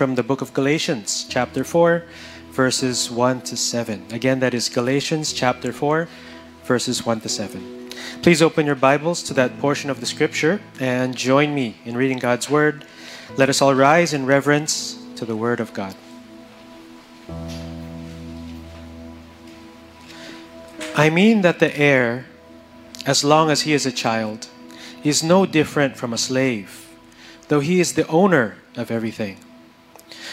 from the book of Galatians, chapter 4, verses 1 to 7. Again, that is Galatians chapter 4, verses 1 to 7. Please open your Bibles to that portion of the scripture and join me in reading God's word. Let us all rise in reverence to the word of God. I mean that the heir, as long as he is a child, is no different from a slave, though he is the owner of everything.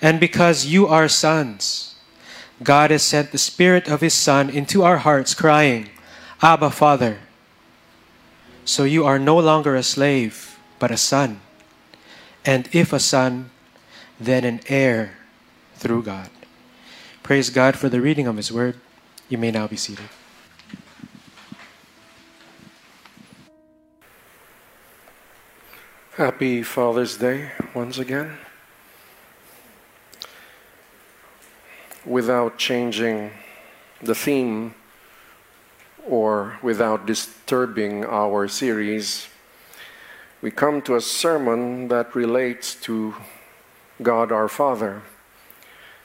And because you are sons, God has sent the Spirit of His Son into our hearts, crying, Abba, Father. So you are no longer a slave, but a son. And if a son, then an heir through God. Praise God for the reading of His Word. You may now be seated. Happy Father's Day once again. Without changing the theme or without disturbing our series, we come to a sermon that relates to God our Father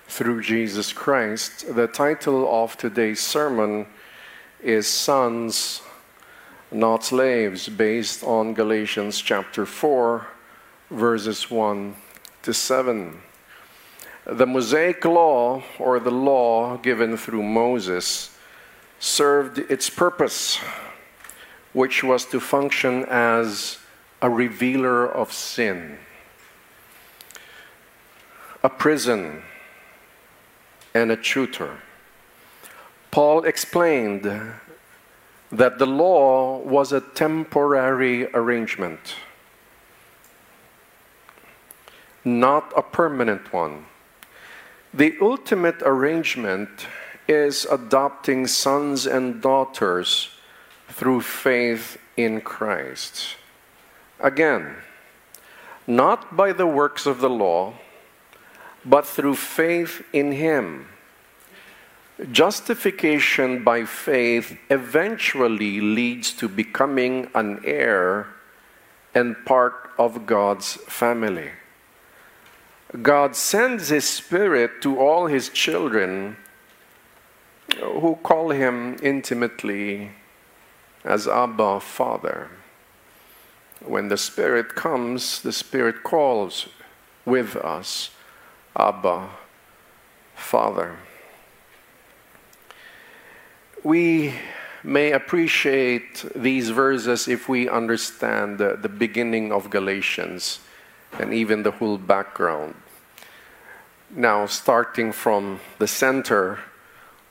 through Jesus Christ. The title of today's sermon is Sons not slaves, based on Galatians chapter 4, verses 1 to 7. The Mosaic Law, or the law given through Moses, served its purpose, which was to function as a revealer of sin, a prison, and a tutor. Paul explained that the law was a temporary arrangement, not a permanent one. The ultimate arrangement is adopting sons and daughters through faith in Christ. Again, not by the works of the law, but through faith in Him Justification by faith eventually leads to becoming an heir and part of God's family. God sends His Spirit to all His children who call Him intimately as Abba, Father. When the Spirit comes, the Spirit calls with us, Abba, Father we may appreciate these verses if we understand the, the, beginning of Galatians and even the whole background. Now, starting from the center,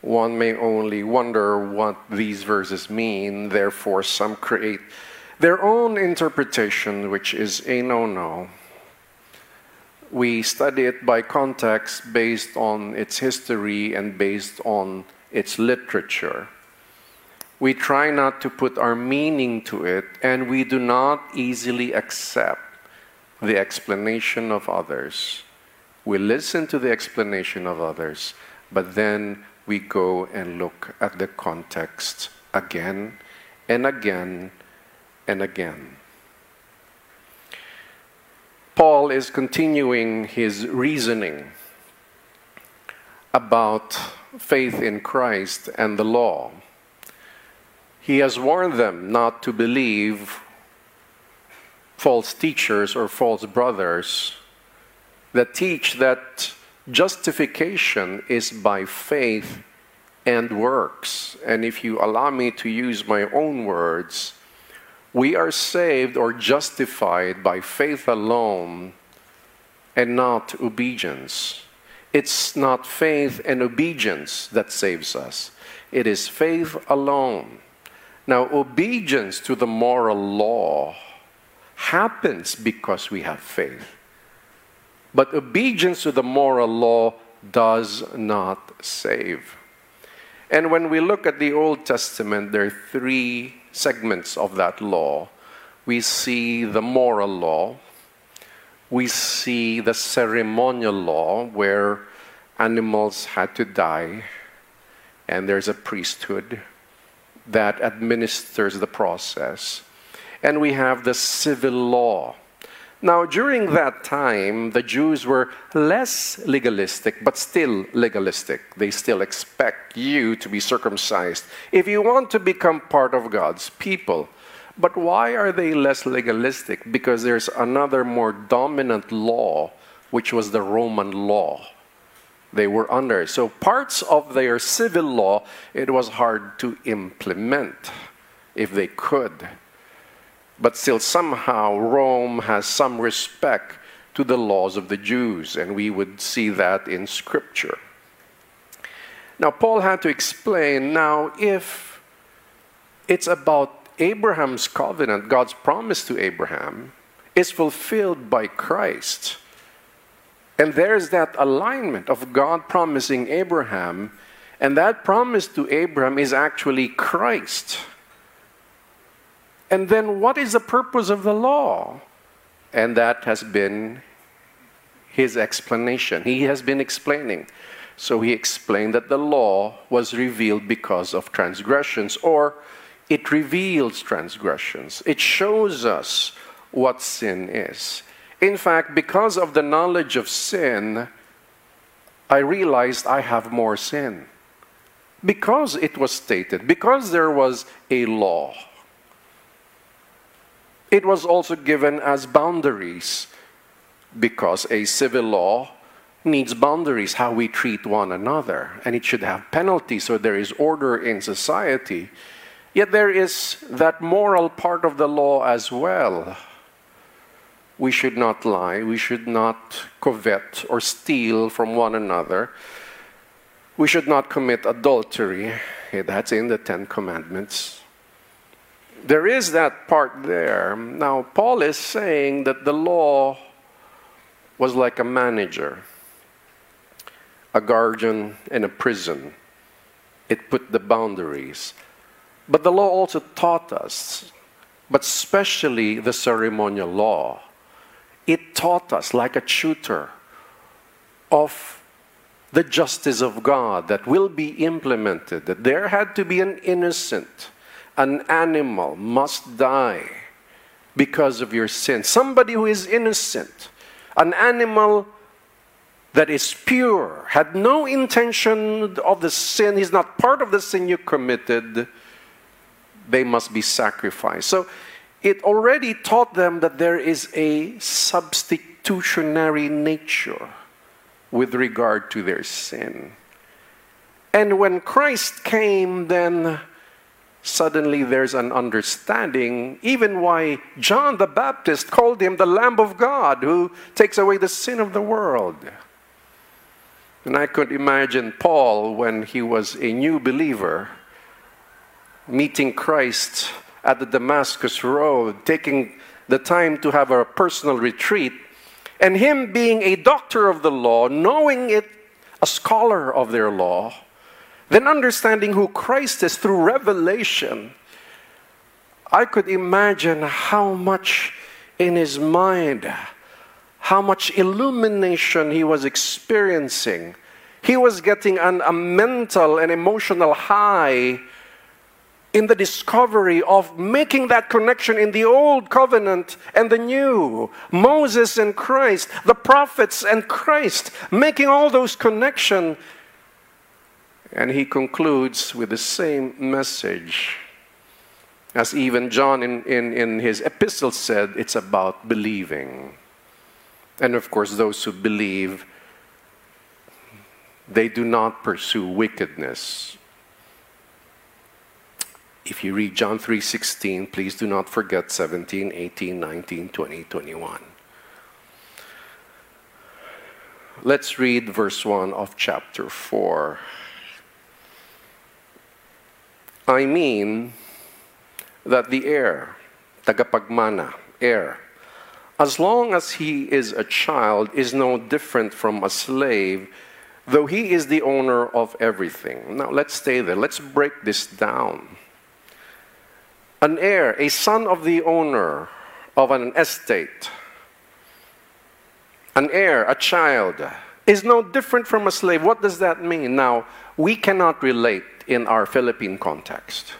one may only wonder what these verses mean. Therefore, some create their own interpretation, which is a no no. We study it by context based on its history and based on its literature. We try not to put our meaning to it, and we do not easily accept the explanation of others. We listen to the explanation of others, but then we go and look at the context again and again and again. Paul is continuing his reasoning about faith in Christ and the law. He has warned them not to believe false teachers or false brothers that teach that justification is by faith and works. And if you allow me to use my own words, we are saved or justified by faith alone and not obedience. It's not faith and obedience that saves us, it is faith alone. Now, obedience to the moral law happens because we have faith. But obedience to the moral law does not save. And when we look at the Old Testament, there are three segments of that law. We see the moral law, we see the ceremonial law, where animals had to die, and there's a priesthood that administers the process. And we have the civil law. Now, during that time, the Jews were less legalistic, but still legalistic. They still expect you to be circumcised if you want to become part of God's people. But why are they less legalistic? Because there's another more dominant law, which was the Roman law they were under. So parts of their civil law, it was hard to implement if they could. But still, somehow, Rome has some respect to the laws of the Jews, and we would see that in Scripture. Now, Paul had to explain now if it's about Abraham's covenant, God's promise to Abraham, is fulfilled by Christ and there's that alignment of God promising Abraham, and that promise to Abraham is actually Christ. And then what is the purpose of the law? And that has been his explanation. He has been explaining. So he explained that the law was revealed because of transgressions, or it reveals transgressions. It shows us what sin is. In fact, because of the knowledge of sin, I realized I have more sin. Because it was stated, because there was a law, it was also given as boundaries. Because a civil law needs boundaries, how we treat one another, and it should have penalties so there is order in society. Yet there is that moral part of the law as well we should not lie, we should not covet or steal from one another, we should not commit adultery. That's in the Ten Commandments. There is that part there. Now, Paul is saying that the law was like a manager, a guardian in a prison. It put the boundaries. But the law also taught us, but especially the ceremonial law it taught us, like a tutor, of the justice of God that will be implemented, that there had to be an innocent, an animal must die because of your sin. Somebody who is innocent, an animal that is pure, had no intention of the sin, he's not part of the sin you committed, they must be sacrificed. So it already taught them that there is a substitutionary nature with regard to their sin. And when Christ came, then suddenly there's an understanding, even why John the Baptist called him the Lamb of God who takes away the sin of the world. And I could imagine Paul when he was a new believer meeting Christ at the Damascus Road, taking the time to have a personal retreat, and him being a doctor of the law, knowing it, a scholar of their law, then understanding who Christ is through revelation, I could imagine how much in his mind, how much illumination he was experiencing. He was getting an, a mental and emotional high in the discovery of making that connection in the old covenant and the new. Moses and Christ, the prophets and Christ, making all those connections. And he concludes with the same message. As even John in, in, in his epistle said, it's about believing. And of course, those who believe, they do not pursue wickedness if you read John 3:16, please do not forget 17, 18, 19, 20, 21. Let's read verse 1 of chapter 4. I mean that the heir, tagapagmana, heir, as long as he is a child, is no different from a slave, though he is the owner of everything. Now let's stay there. Let's break this down. An heir, a son of the owner of an estate, an heir, a child, is no different from a slave. What does that mean? Now, we cannot relate in our Philippine context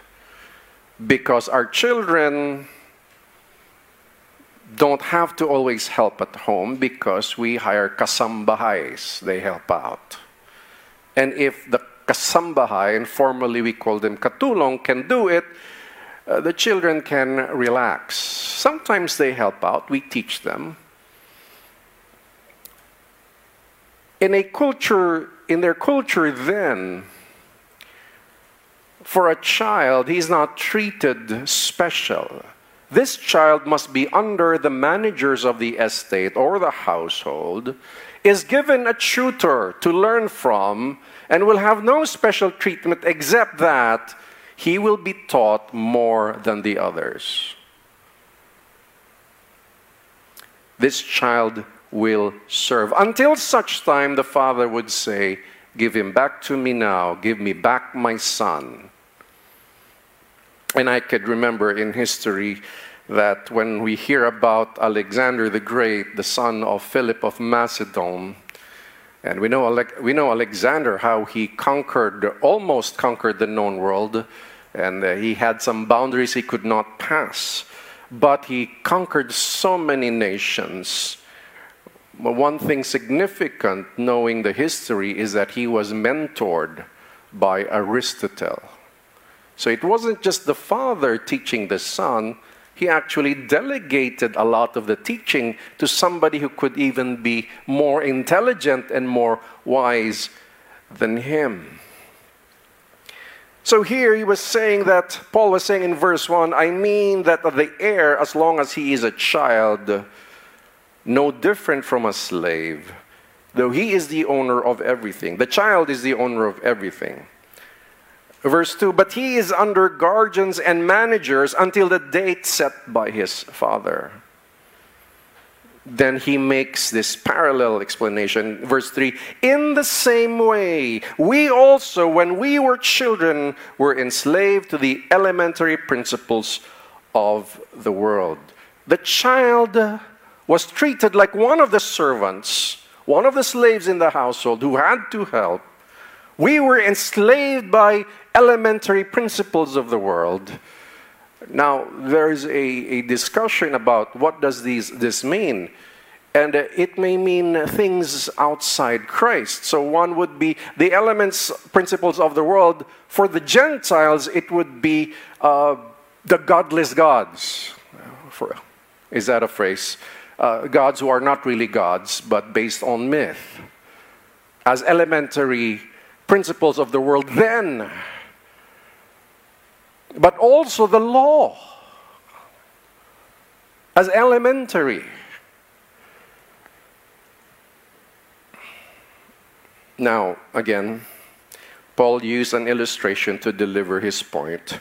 because our children don't have to always help at home because we hire kasambahays. They help out. And if the kasambahay, and formally we call them katulong, can do it, uh, the children can relax. Sometimes they help out, we teach them. In a culture, in their culture then, for a child, he's not treated special. This child must be under the managers of the estate or the household, is given a tutor to learn from, and will have no special treatment except that he will be taught more than the others. This child will serve until such time the father would say, Give him back to me now, give me back my son. And I could remember in history that when we hear about Alexander the Great, the son of Philip of Macedon, and we know, we know Alexander, how he conquered, almost conquered the known world, and uh, he had some boundaries he could not pass. But he conquered so many nations. One thing significant, knowing the history, is that he was mentored by Aristotle. So it wasn't just the father teaching the son, he actually delegated a lot of the teaching to somebody who could even be more intelligent and more wise than him. So here he was saying that, Paul was saying in verse 1 I mean that the heir, as long as he is a child, no different from a slave, though he is the owner of everything. The child is the owner of everything. Verse 2 But he is under guardians and managers until the date set by his father. Then he makes this parallel explanation. Verse 3 In the same way, we also, when we were children, were enslaved to the elementary principles of the world. The child was treated like one of the servants, one of the slaves in the household who had to help. We were enslaved by elementary principles of the world. Now, there's a, a discussion about what does these, this mean. And it may mean things outside Christ. So one would be the elements, principles of the world. For the Gentiles, it would be uh, the godless gods. For, is that a phrase? Uh, gods who are not really gods, but based on myth. As elementary principles of the world then but also the law as elementary. Now, again, Paul used an illustration to deliver his point.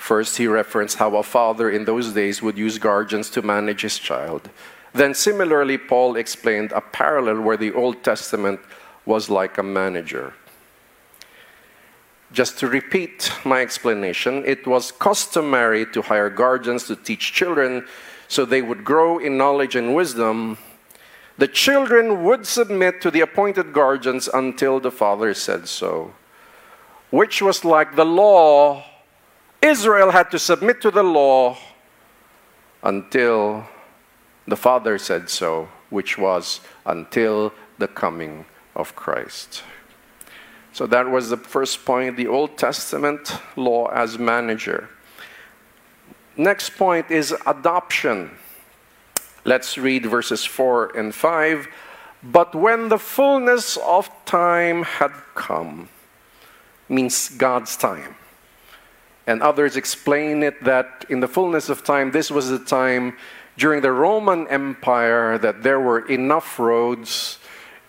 First, he referenced how a father in those days would use guardians to manage his child. Then, similarly, Paul explained a parallel where the Old Testament was like a manager. Just to repeat my explanation, it was customary to hire guardians to teach children so they would grow in knowledge and wisdom. The children would submit to the appointed guardians until the father said so, which was like the law. Israel had to submit to the law until the father said so, which was until the coming of Christ. So that was the first point the Old Testament law as manager. Next point is adoption. Let's read verses 4 and 5. But when the fullness of time had come, means God's time. And others explain it that in the fullness of time, this was the time during the Roman Empire that there were enough roads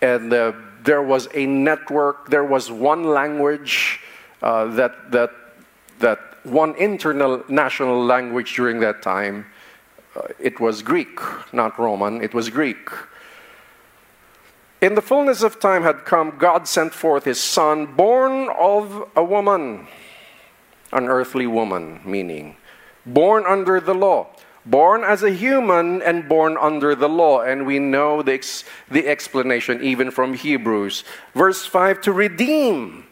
and the there was a network, there was one language uh, that, that, that one internal national language during that time. uh, it was Greek, not Roman, it was Greek. In the fullness of time had come, God sent forth his Son, born of a woman, an earthly woman, meaning born under the law, born as a human and born under the law. And we know the, ex- the explanation even from Hebrews. Verse 5 to redeem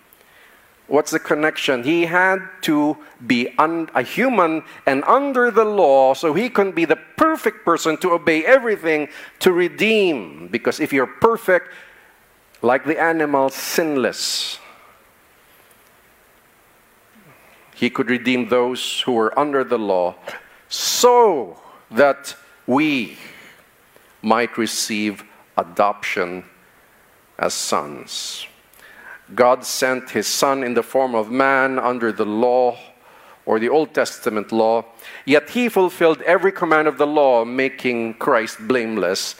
What's the connection? He had to be a human and under the law so he can be the perfect person to obey everything to redeem. Because if you're perfect, like the animal, sinless, he could redeem those who were under the law so that we might receive adoption as sons. God sent his Son in the form of man under the law or the Old Testament law, yet he fulfilled every command of the law, making Christ blameless.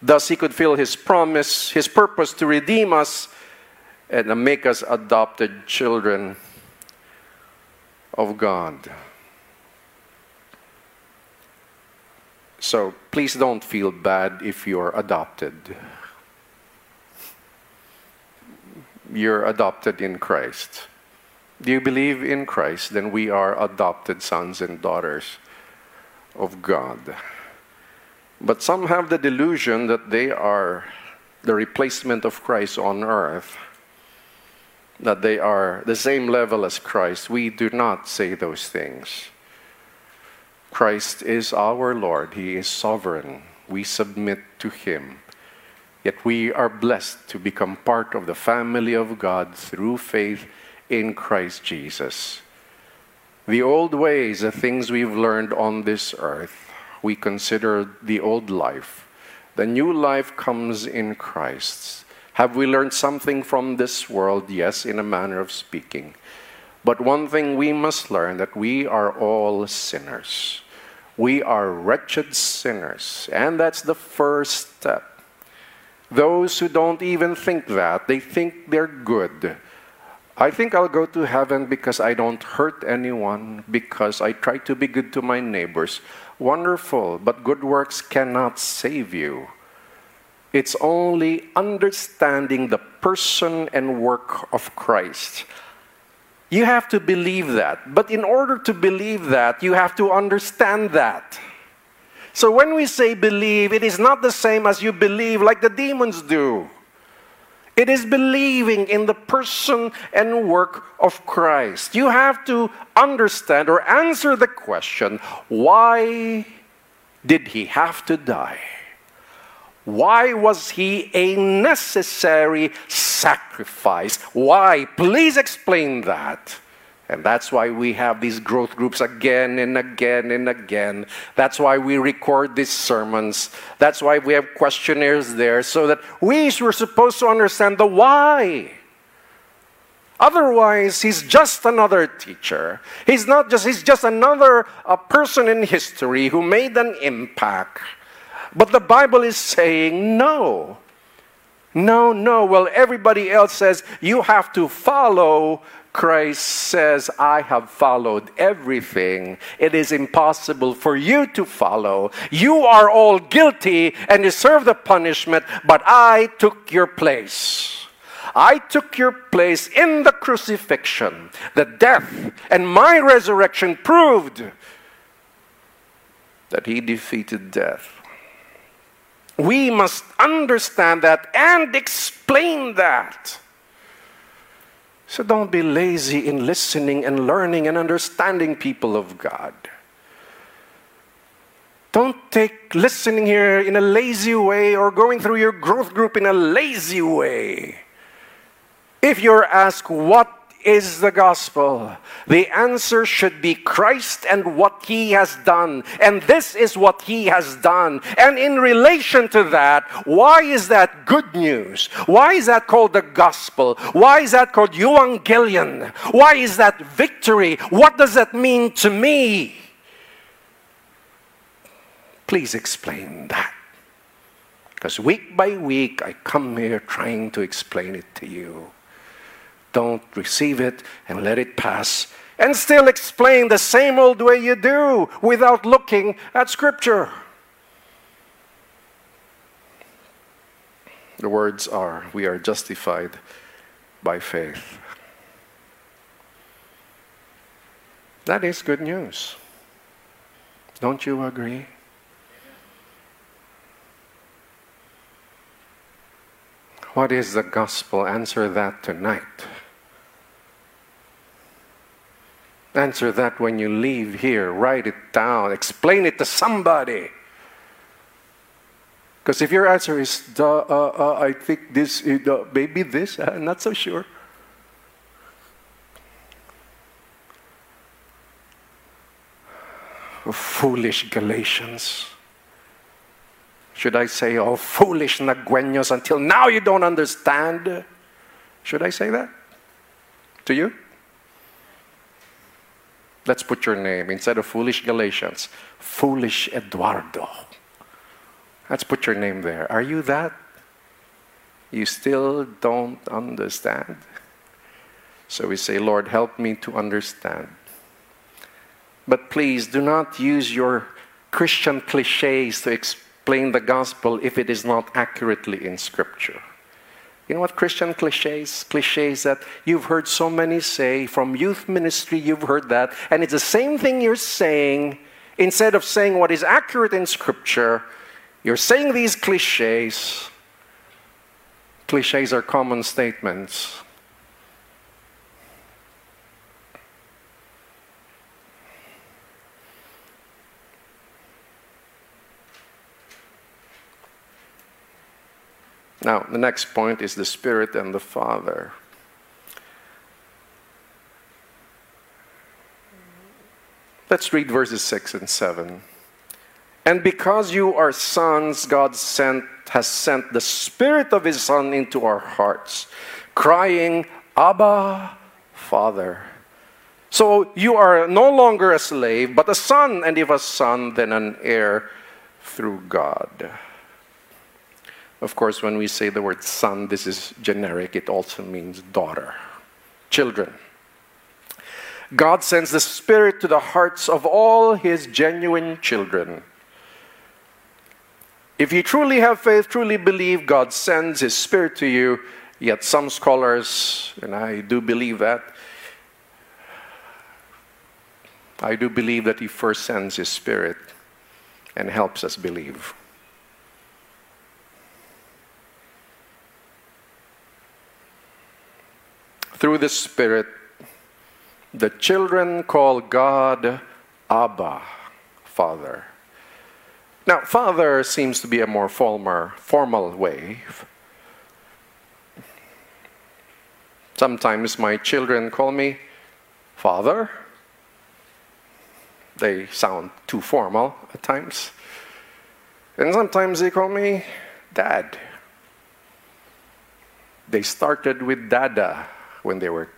Thus, he could fill his promise, his purpose to redeem us and make us adopted children of God. So, please don't feel bad if you're adopted. you're adopted in Christ. Do you believe in Christ? Then we are adopted sons and daughters of God. But some have the delusion that they are the replacement of Christ on earth, that they are the same level as Christ. We do not say those things. Christ is our Lord, He is sovereign. We submit to Him. Yet we are blessed to become part of the family of God through faith in Christ Jesus. The old ways, the things we've learned on this earth, we consider the old life. The new life comes in Christ. Have we learned something from this world? Yes, in a manner of speaking. But one thing we must learn that we are all sinners. We are wretched sinners. And that's the first step those who don't even think that, they think they're good. I think I'll go to heaven because I don't hurt anyone, because I try to be good to my neighbors. Wonderful, but good works cannot save you. It's only understanding the person and work of Christ. You have to believe that. But in order to believe that, you have to understand that. So when we say believe, it is not the same as you believe like the demons do. It is believing in the person and work of Christ. You have to understand or answer the question why did he have to die? Why was he a necessary sacrifice? Why? Please explain that. And that's why we have these growth groups again and again and again. That's why we record these sermons. That's why we have questionnaires there so that we were supposed to understand the why. Otherwise, he's just another teacher. He's not just, he's just another person in history who made an impact. But the Bible is saying no. No, no. Well, everybody else says you have to follow Christ says, I have followed everything. It is impossible for you to follow. You are all guilty and deserve the punishment, but I took your place. I took your place in the crucifixion. The death and my resurrection proved that he defeated death. We must understand that and explain that. So don't be lazy in listening and learning and understanding people of God. Don't take listening here in a lazy way or going through your growth group in a lazy way. If you're asked, What is the gospel? The answer should be Christ and what he has done. And this is what he has done. And in relation to that, why is that good news? Why is that called the gospel? Why is that called evangelion? Why is that victory? What does that mean to me? Please explain that. Because week by week, I come here trying to explain it to you. Don't receive it and let it pass and still explain the same old way you do without looking at Scripture. The words are We are justified by faith. That is good news. Don't you agree? What is the gospel? Answer that tonight. Answer that when you leave here. Write it down. Explain it to somebody. Because if your answer is, uh, uh, I think this, uh, maybe this, I'm not so sure. Oh, foolish Galatians. Should I say, oh, foolish Nagueños, until now you don't understand? Should I say that to you? Let's put your name instead of foolish Galatians, foolish Eduardo. Let's put your name there. Are you that? You still don't understand? So we say, Lord, help me to understand. But please do not use your Christian cliches to explain the gospel if it is not accurately in Scripture. You know what Christian cliches? Cliches that you've heard so many say from youth ministry, you've heard that, and it's the same thing you're saying. Instead of saying what is accurate in Scripture, you're saying these cliches. Cliches are common statements. Now, the next point is the Spirit and the Father. Let's read verses 6 and 7. And because you are sons, God sent, has sent the Spirit of His Son into our hearts, crying, Abba, Father. So you are no longer a slave, but a son, and if a son, then an heir through God. Of course, when we say the word son, this is generic, it also means daughter, children. God sends the Spirit to the hearts of all His genuine children. If you truly have faith, truly believe, God sends His Spirit to you. Yet some scholars, and I do believe that, I do believe that He first sends His Spirit and helps us believe. Through the Spirit, the children call God Abba, Father. Now, Father seems to be a more formal, formal way. Sometimes my children call me Father. They sound too formal at times. And sometimes they call me Dad. They started with Dada when they were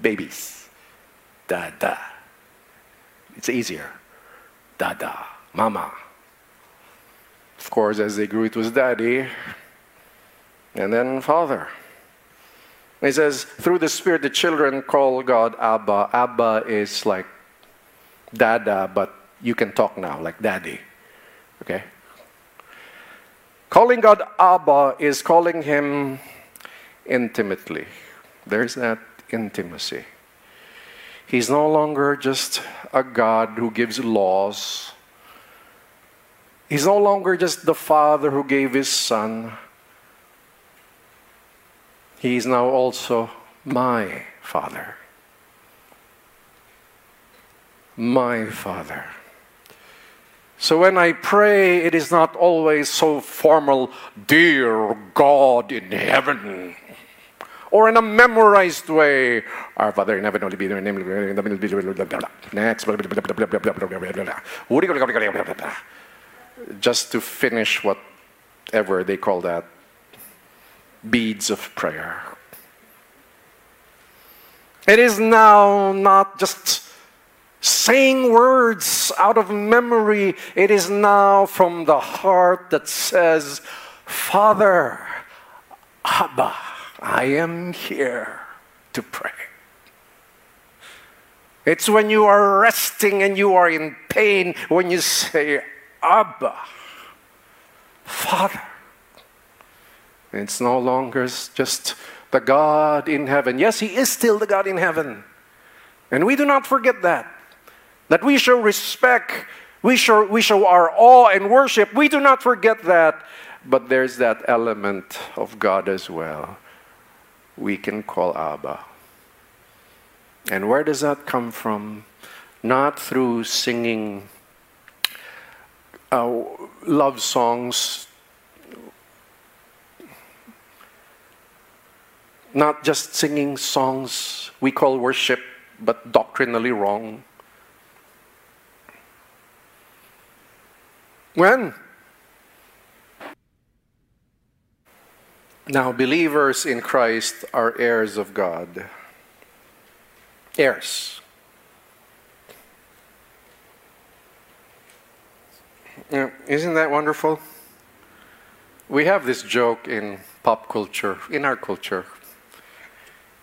babies. Dada. It's easier. Dada. Mama. Of course, as they grew, it was daddy. And then father. He says, through the Spirit, the children call God Abba. Abba is like Dada, but you can talk now, like daddy. Okay? Calling God Abba is calling him intimately. There's that intimacy. He's no longer just a God who gives laws. He's no longer just the Father who gave His Son. He is now also my Father. My Father. So when I pray, it is not always so formal, Dear God in heaven or in a memorized way. Our Father in heaven, only be there, in the name, next, just to finish whatever they call that beads of prayer. It is now not just saying words out of memory, it is now from the heart that says, Father, Abba. I am here to pray. It's when you are resting and you are in pain when you say, Abba, Father. It's no longer just the God in heaven. Yes, He is still the God in heaven. And we do not forget that. That we show respect, we show, we show our awe and worship. We do not forget that. But there's that element of God as well. We can call Abba. And where does that come from? Not through singing uh, love songs, not just singing songs we call worship, but doctrinally wrong. When? Now, believers in Christ are heirs of God. Heirs. Yeah, isn't that wonderful? We have this joke in pop culture, in our culture.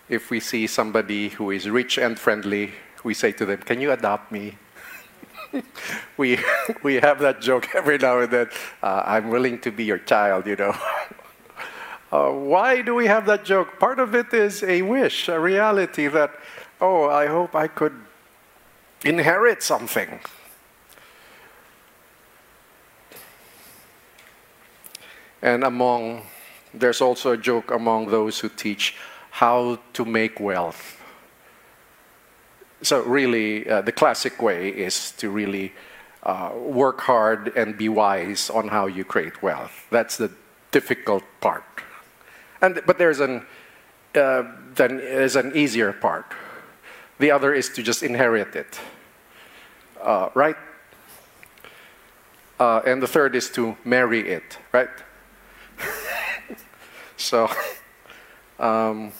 If we see somebody who is rich and friendly, we say to them, Can you adopt me? we, we have that joke every now and then. Uh, I'm willing to be your child, you know. uh, why do we have that joke? Part of it is a wish, a reality that, oh, I hope I could inherit something. And among, there's also a joke among those who teach how to make wealth. So, really, uh, the classic way is to really uh, work hard and be wise on how you create wealth. That's the difficult part. And, but there's an, uh, then an easier part. The other is to just inherit it, uh, right? Uh, and the third is to marry it, right? so, um,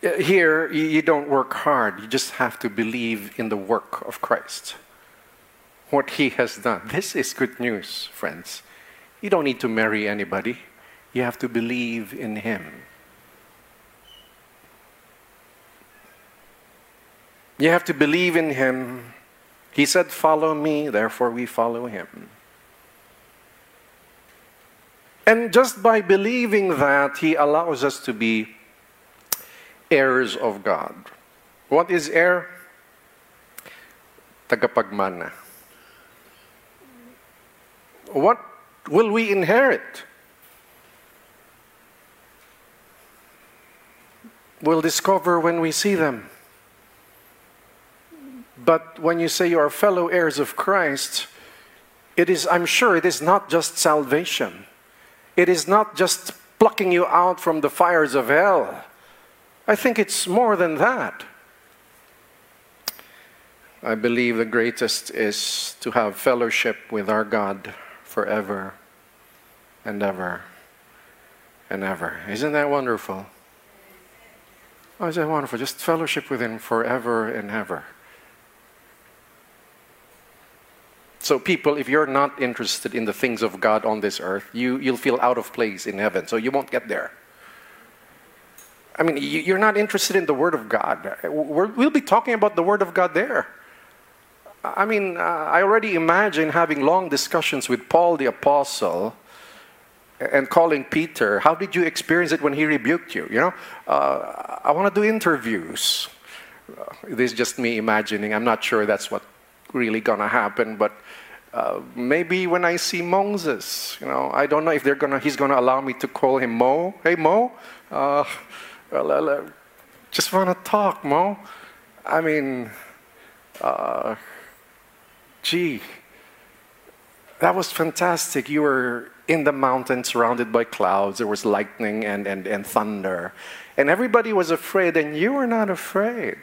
here, you don't work hard. You just have to believe in the work of Christ. What he has done. This is good news, friends. You don't need to marry anybody. You have to believe in him. You have to believe in him. He said, Follow me, therefore we follow him. And just by believing that, he allows us to be heirs of God. What is heir? Tagapagmana. What will we inherit? We'll discover when we see them. But when you say you are fellow heirs of Christ, it is, I'm sure, it is not just salvation. It is not just plucking you out from the fires of hell. I think it's more than that. I believe the greatest is to have fellowship with our God forever and ever and ever. Isn't that wonderful? Oh, isn't that wonderful? Just fellowship with Him forever and ever. So, people, if you're not interested in the things of God on this earth, you, you'll feel out of place in heaven, so you won't get there. I mean, you're not interested in the Word of God. we will be talking about the Word of God there. I mean, uh, I already imagine having long discussions with Paul the Apostle and calling Peter. How did you experience it when he rebuked you? You know, uh, I want to do interviews. Uh, this is just me imagining. I'm not sure that's what really gonna happen, but uh, maybe when I see Moses, you know, I don't know if they're gonna. He's gonna allow me to call him Mo. Hey Mo. Uh, just want to talk, Mo. I mean, uh, gee, that was fantastic. You were in the mountain surrounded by clouds. There was lightning and, and, and thunder. And everybody was afraid, and you were not afraid.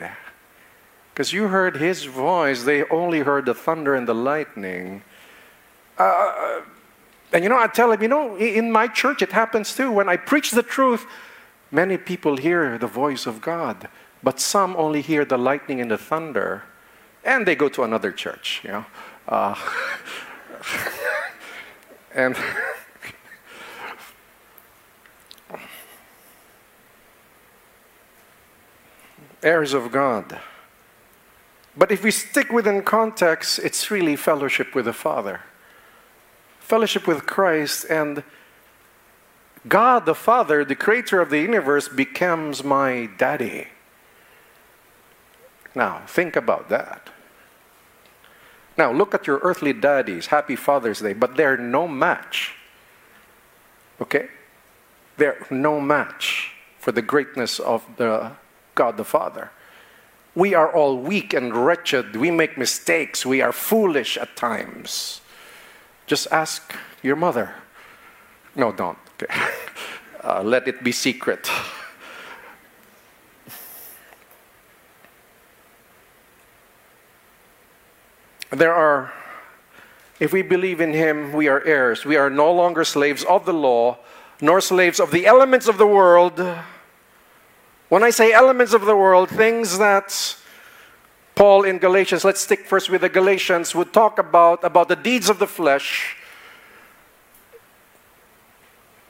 Because you heard his voice, they only heard the thunder and the lightning. Uh, and you know, I tell him, you know, in my church it happens too. When I preach the truth, Many people hear the voice of God, but some only hear the lightning and the thunder, and they go to another church, you know. Uh, and heirs of God. But if we stick within context, it's really fellowship with the Father, fellowship with Christ, and God the Father, the creator of the universe, becomes my daddy. Now, think about that. Now, look at your earthly daddies. Happy Father's Day, but they're no match. Okay? They're no match for the greatness of the God the Father. We are all weak and wretched. We make mistakes. We are foolish at times. Just ask your mother. No, don't. Okay. Uh, let it be secret. There are, if we believe in Him, we are heirs. We are no longer slaves of the law, nor slaves of the elements of the world when I say elements of the world, things that Paul in Galatians, let's stick first with the Galatians, would talk about, about the deeds of the flesh.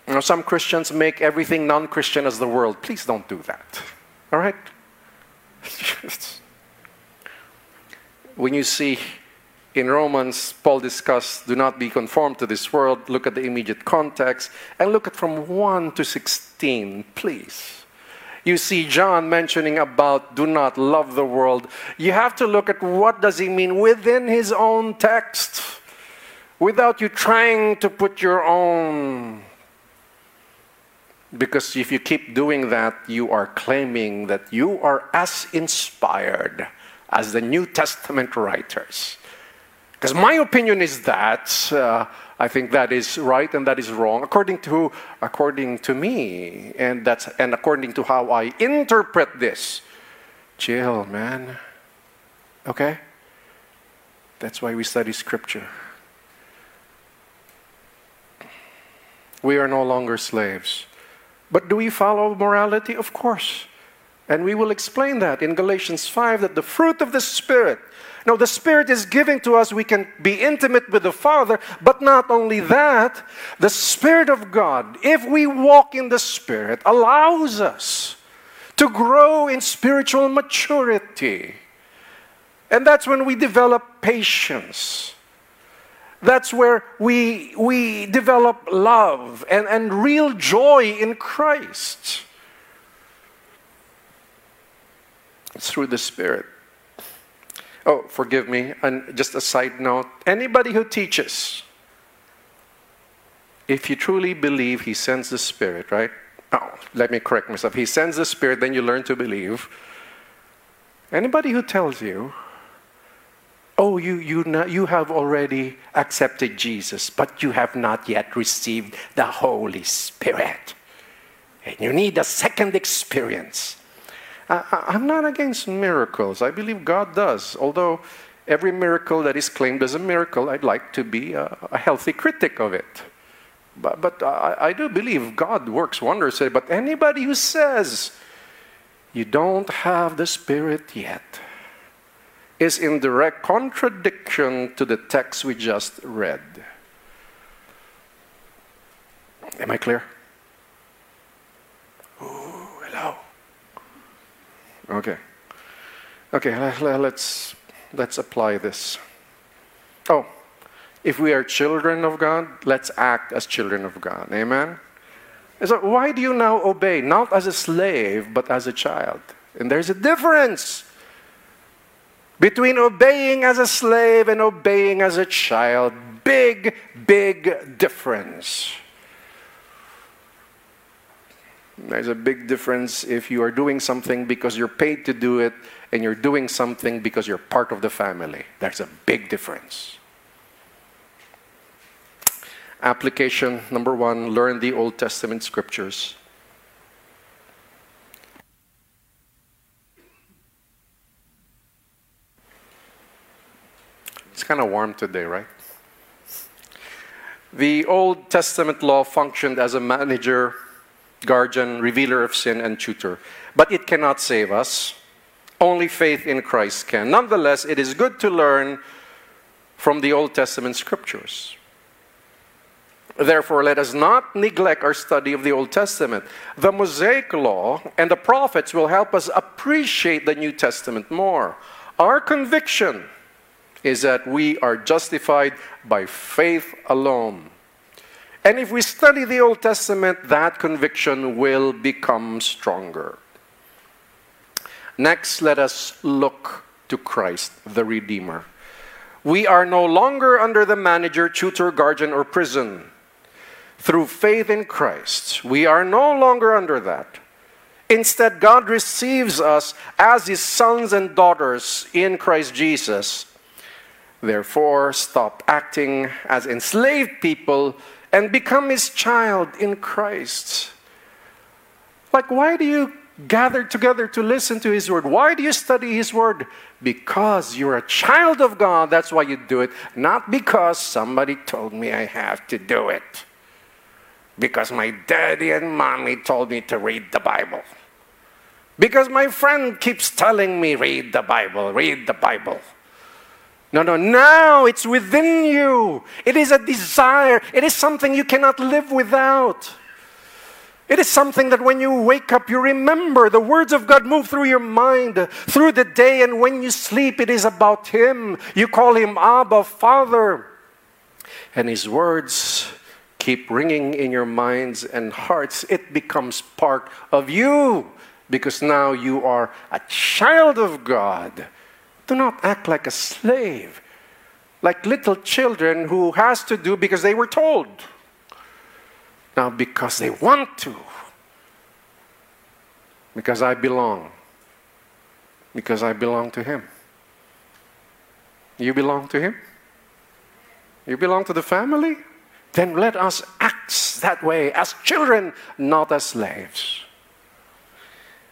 You know, some Christians make everything non Christian as the world. Please don't do that. All right? when you see in Romans, Paul discussed, do not be conformed to this world, look at the immediate context, and look at from 1 to 16, please you see John mentioning about do not love the world, you have to look at what does he mean within his own text without you trying to put your own because if you keep doing that, you are claiming that you are as inspired as the New Testament writers. Because my opinion is that uh, I think that is right and that is wrong according to according to me and that's and according to how I interpret this. Chill, man. Okay? That's why we study scripture. We are no longer slaves. But do we follow morality? Of course. And we will explain that in Galatians 5 that the fruit of the Spirit now, the Spirit is giving to us, we can be intimate with the Father, but not only that, the Spirit of God, if we walk in the Spirit, allows us to grow in spiritual maturity. And that's when we develop patience. That's where we, we develop love and, and real joy in Christ. It's through the Spirit. Oh, forgive me. And just a side note anybody who teaches, if you truly believe he sends the Spirit, right? Oh, let me correct myself. He sends the Spirit, then you learn to believe. Anybody who tells you, oh, you, you, not, you have already accepted Jesus, but you have not yet received the Holy Spirit. And you need a second experience. I, am not against miracles. I believe God does. Although every miracle that is claimed as a miracle, I'd like to be a, a healthy critic of it. But, but I, I, do believe God works wonders. Eh, but anybody who says you don't have the Spirit yet is in direct contradiction to the text we just read. Am I clear? Ooh, hello. Okay. Okay, let's, let's apply this. Oh, if we are children of God, let's act as children of God. Amen? So, why do you now obey? Not as a slave, but as a child. And there's a difference between obeying as a slave and obeying as a child. Big, big difference. There's a big difference if you are doing something because you're paid to do it and you're doing something because you're part of the family. There's a big difference. Application number one learn the Old Testament scriptures. It's kind of warm today, right? The Old Testament law functioned as a manager guardian, revealer of sin, and tutor. But it cannot save us. Only faith in Christ can. Nonetheless, it is good to learn from the Old Testament scriptures. Therefore, let us not neglect our study of the Old Testament. The Mosaic Law and the prophets will help us appreciate the New Testament more. Our conviction is that we are justified by faith alone. And if we study the Old Testament, that conviction will become stronger. Next, let us look to Christ, the Redeemer. We are no longer under the manager, tutor, guardian, or prison. Through faith in Christ, we are no longer under that. Instead, God receives us as His sons and daughters in Christ Jesus. Therefore, stop acting as enslaved people and become His child in Christ. Like, why do you gather together to listen to His Word? Why do you study His Word? Because you're a child of God, that's why you do it, not because somebody told me I have to do it because my daddy and mommy told me to read the Bible. Because my friend keeps telling me, read the Bible, read the Bible. No, no, now it's within you. It is a desire, it is something you cannot live without. It is something that when you wake up, you remember. The words of God move through your mind through the day, and when you sleep, it is about Him. You call Him Abba, Father. And His words keep ringing in your minds and hearts, it becomes part of you because now you are a child of God. Do not act like a slave, like little children who has to do because they were told. Now, because they want to, because I belong, because I belong to Him. You belong to Him? You belong to the family? then let us act that way as children, not as slaves.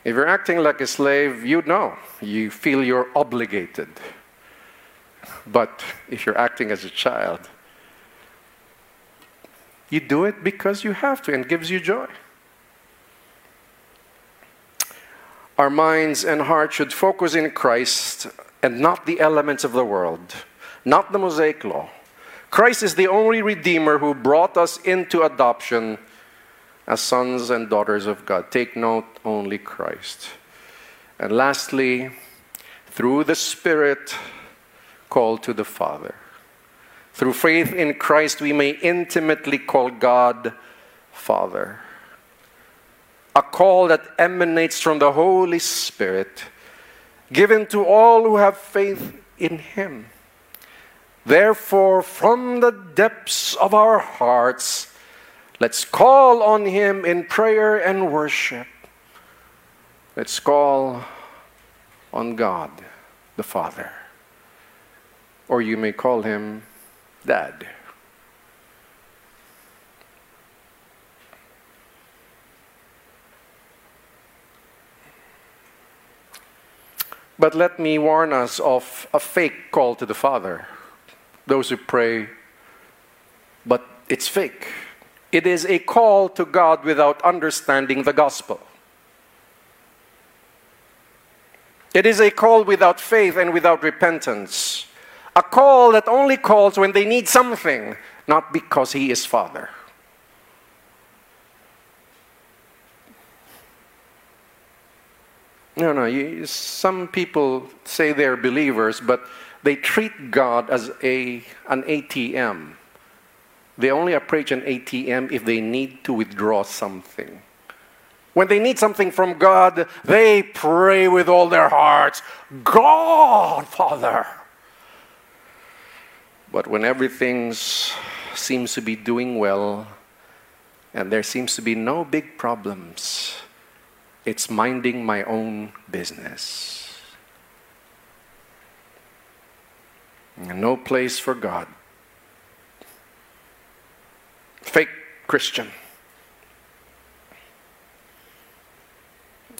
If you're acting like a slave, you know, you feel you're obligated. But if you're acting as a child, you do it because you have to and gives you joy. Our minds and hearts should focus in Christ and not the elements of the world, not the Mosaic law Christ is the only Redeemer who brought us into adoption as sons and daughters of God. Take note, only Christ. And lastly, through the Spirit, called to the Father. Through faith in Christ, we may intimately call God Father. A call that emanates from the Holy Spirit, given to all who have faith in Him. Therefore, from the depths of our hearts, let's call on Him in prayer and worship. Let's call on God the Father. Or you may call Him Dad. But let me warn us of a fake call to the Father those who pray, but it's fake. It is a call to God without understanding the gospel. It is a call without faith and without repentance. A call that only calls when they need something, not because He is Father. No, no. You, some people say they're believers, but they treat God as a, an ATM. They only approach an ATM if they need to withdraw something. When they need something from God, they pray with all their hearts, God, Father. But when everything seems to be doing well and there seems to be no big problems, it's minding my own business. No place for God. Fake Christian.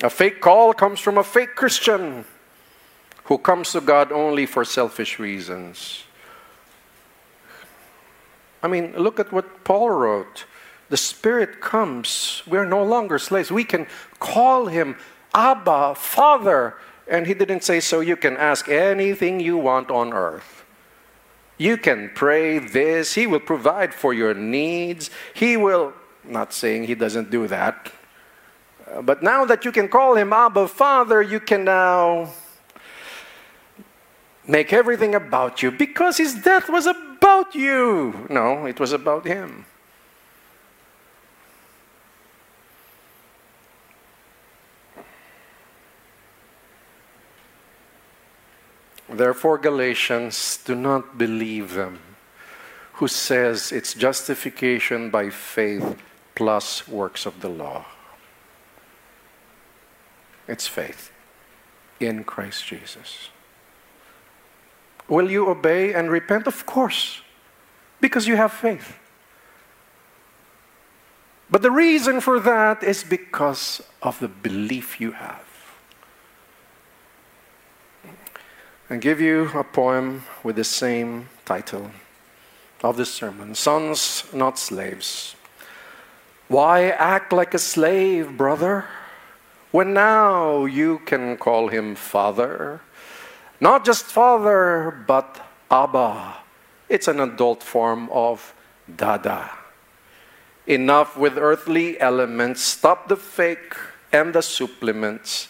A fake call comes from a fake Christian who comes to God only for selfish reasons. I mean, look at what Paul wrote. The Spirit comes. We're no longer slaves. We can call Him Abba, Father. And He didn't say, so you can ask anything you want on earth. You can pray this. He will provide for your needs. He will, not saying He doesn't do that. Uh, but now that you can call Him Abba Father, you can now make everything about you because His death was about you. No, it was about Him. Therefore, Galatians, do not believe them who says it's justification by faith plus works of the law. It's faith in Christ Jesus. Will you obey and repent? Of course, because you have faith. But the reason for that is because of the belief you have. And give you a poem with the same title of this sermon Sons, Not Slaves. Why act like a slave, brother, when now you can call him father? Not just father, but Abba. It's an adult form of Dada. Enough with earthly elements, stop the fake and the supplements.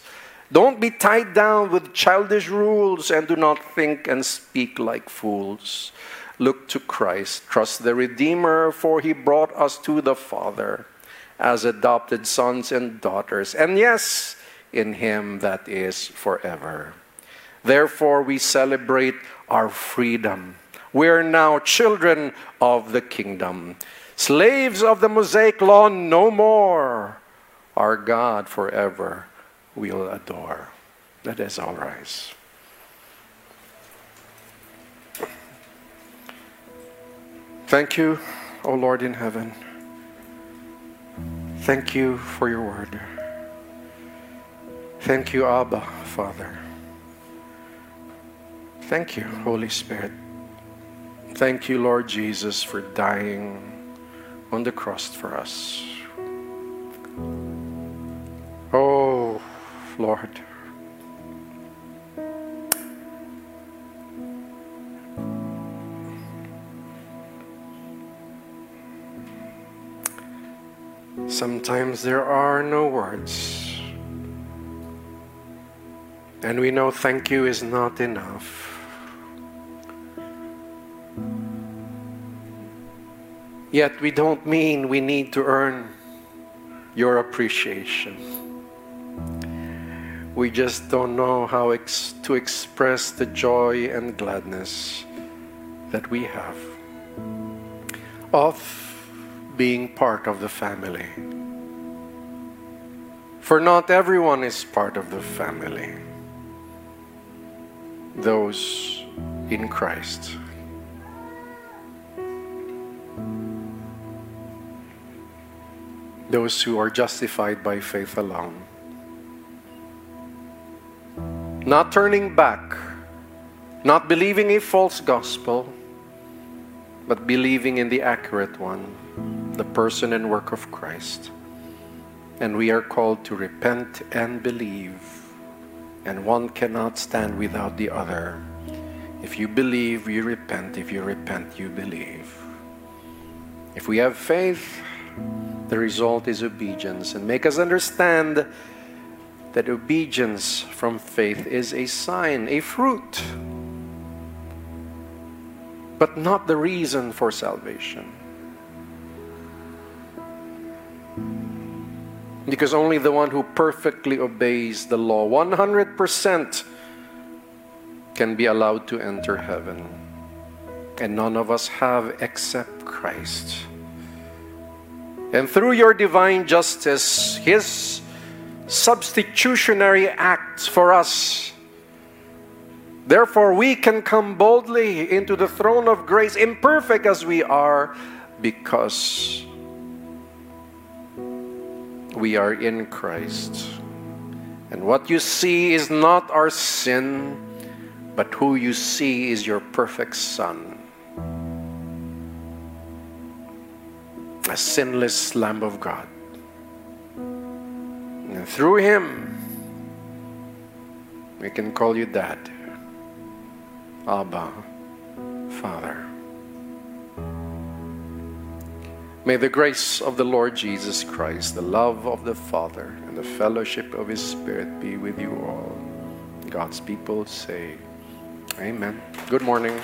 Don't be tied down with childish rules and do not think and speak like fools. Look to Christ, trust the Redeemer, for he brought us to the Father as adopted sons and daughters. And yes, in him that is forever. Therefore, we celebrate our freedom. We are now children of the kingdom, slaves of the Mosaic law no more. Our God forever we'll adore. Let us all rise. Thank you, O Lord in heaven. Thank you for your word. Thank you, Abba, Father. Thank you, Holy Spirit. Thank you, Lord Jesus, for dying on the cross for us. Oh, Lord. Sometimes there are no words. And we know thank you is not enough. Yet we don't mean we need to earn your appreciation. We just don't know how ex- to express the joy and gladness that we have of being part of the family. For not everyone is part of the family, those in Christ. Those who are justified by faith alone not turning back, not believing a false gospel, but believing in the accurate one, the person and work of Christ. And we are called to repent and believe, and one cannot stand without the other. If you believe, you repent. If you repent, you believe. If we have faith, the result is obedience. And make us understand that obedience from faith is a sign, a fruit, but not the reason for salvation. Because only the one who perfectly obeys the law 100% can be allowed to enter heaven. And none of us have except Christ. And through your divine justice, His substitutionary act for us. Therefore, we can come boldly into the throne of grace, imperfect as we are, because we are in Christ. And what you see is not our sin, but who you see is your perfect Son. A sinless Lamb of God. And through Him, we can call you Dad, Abba, Father. May the grace of the Lord Jesus Christ, the love of the Father, and the fellowship of His Spirit be with you all. God's people say, Amen. Good morning.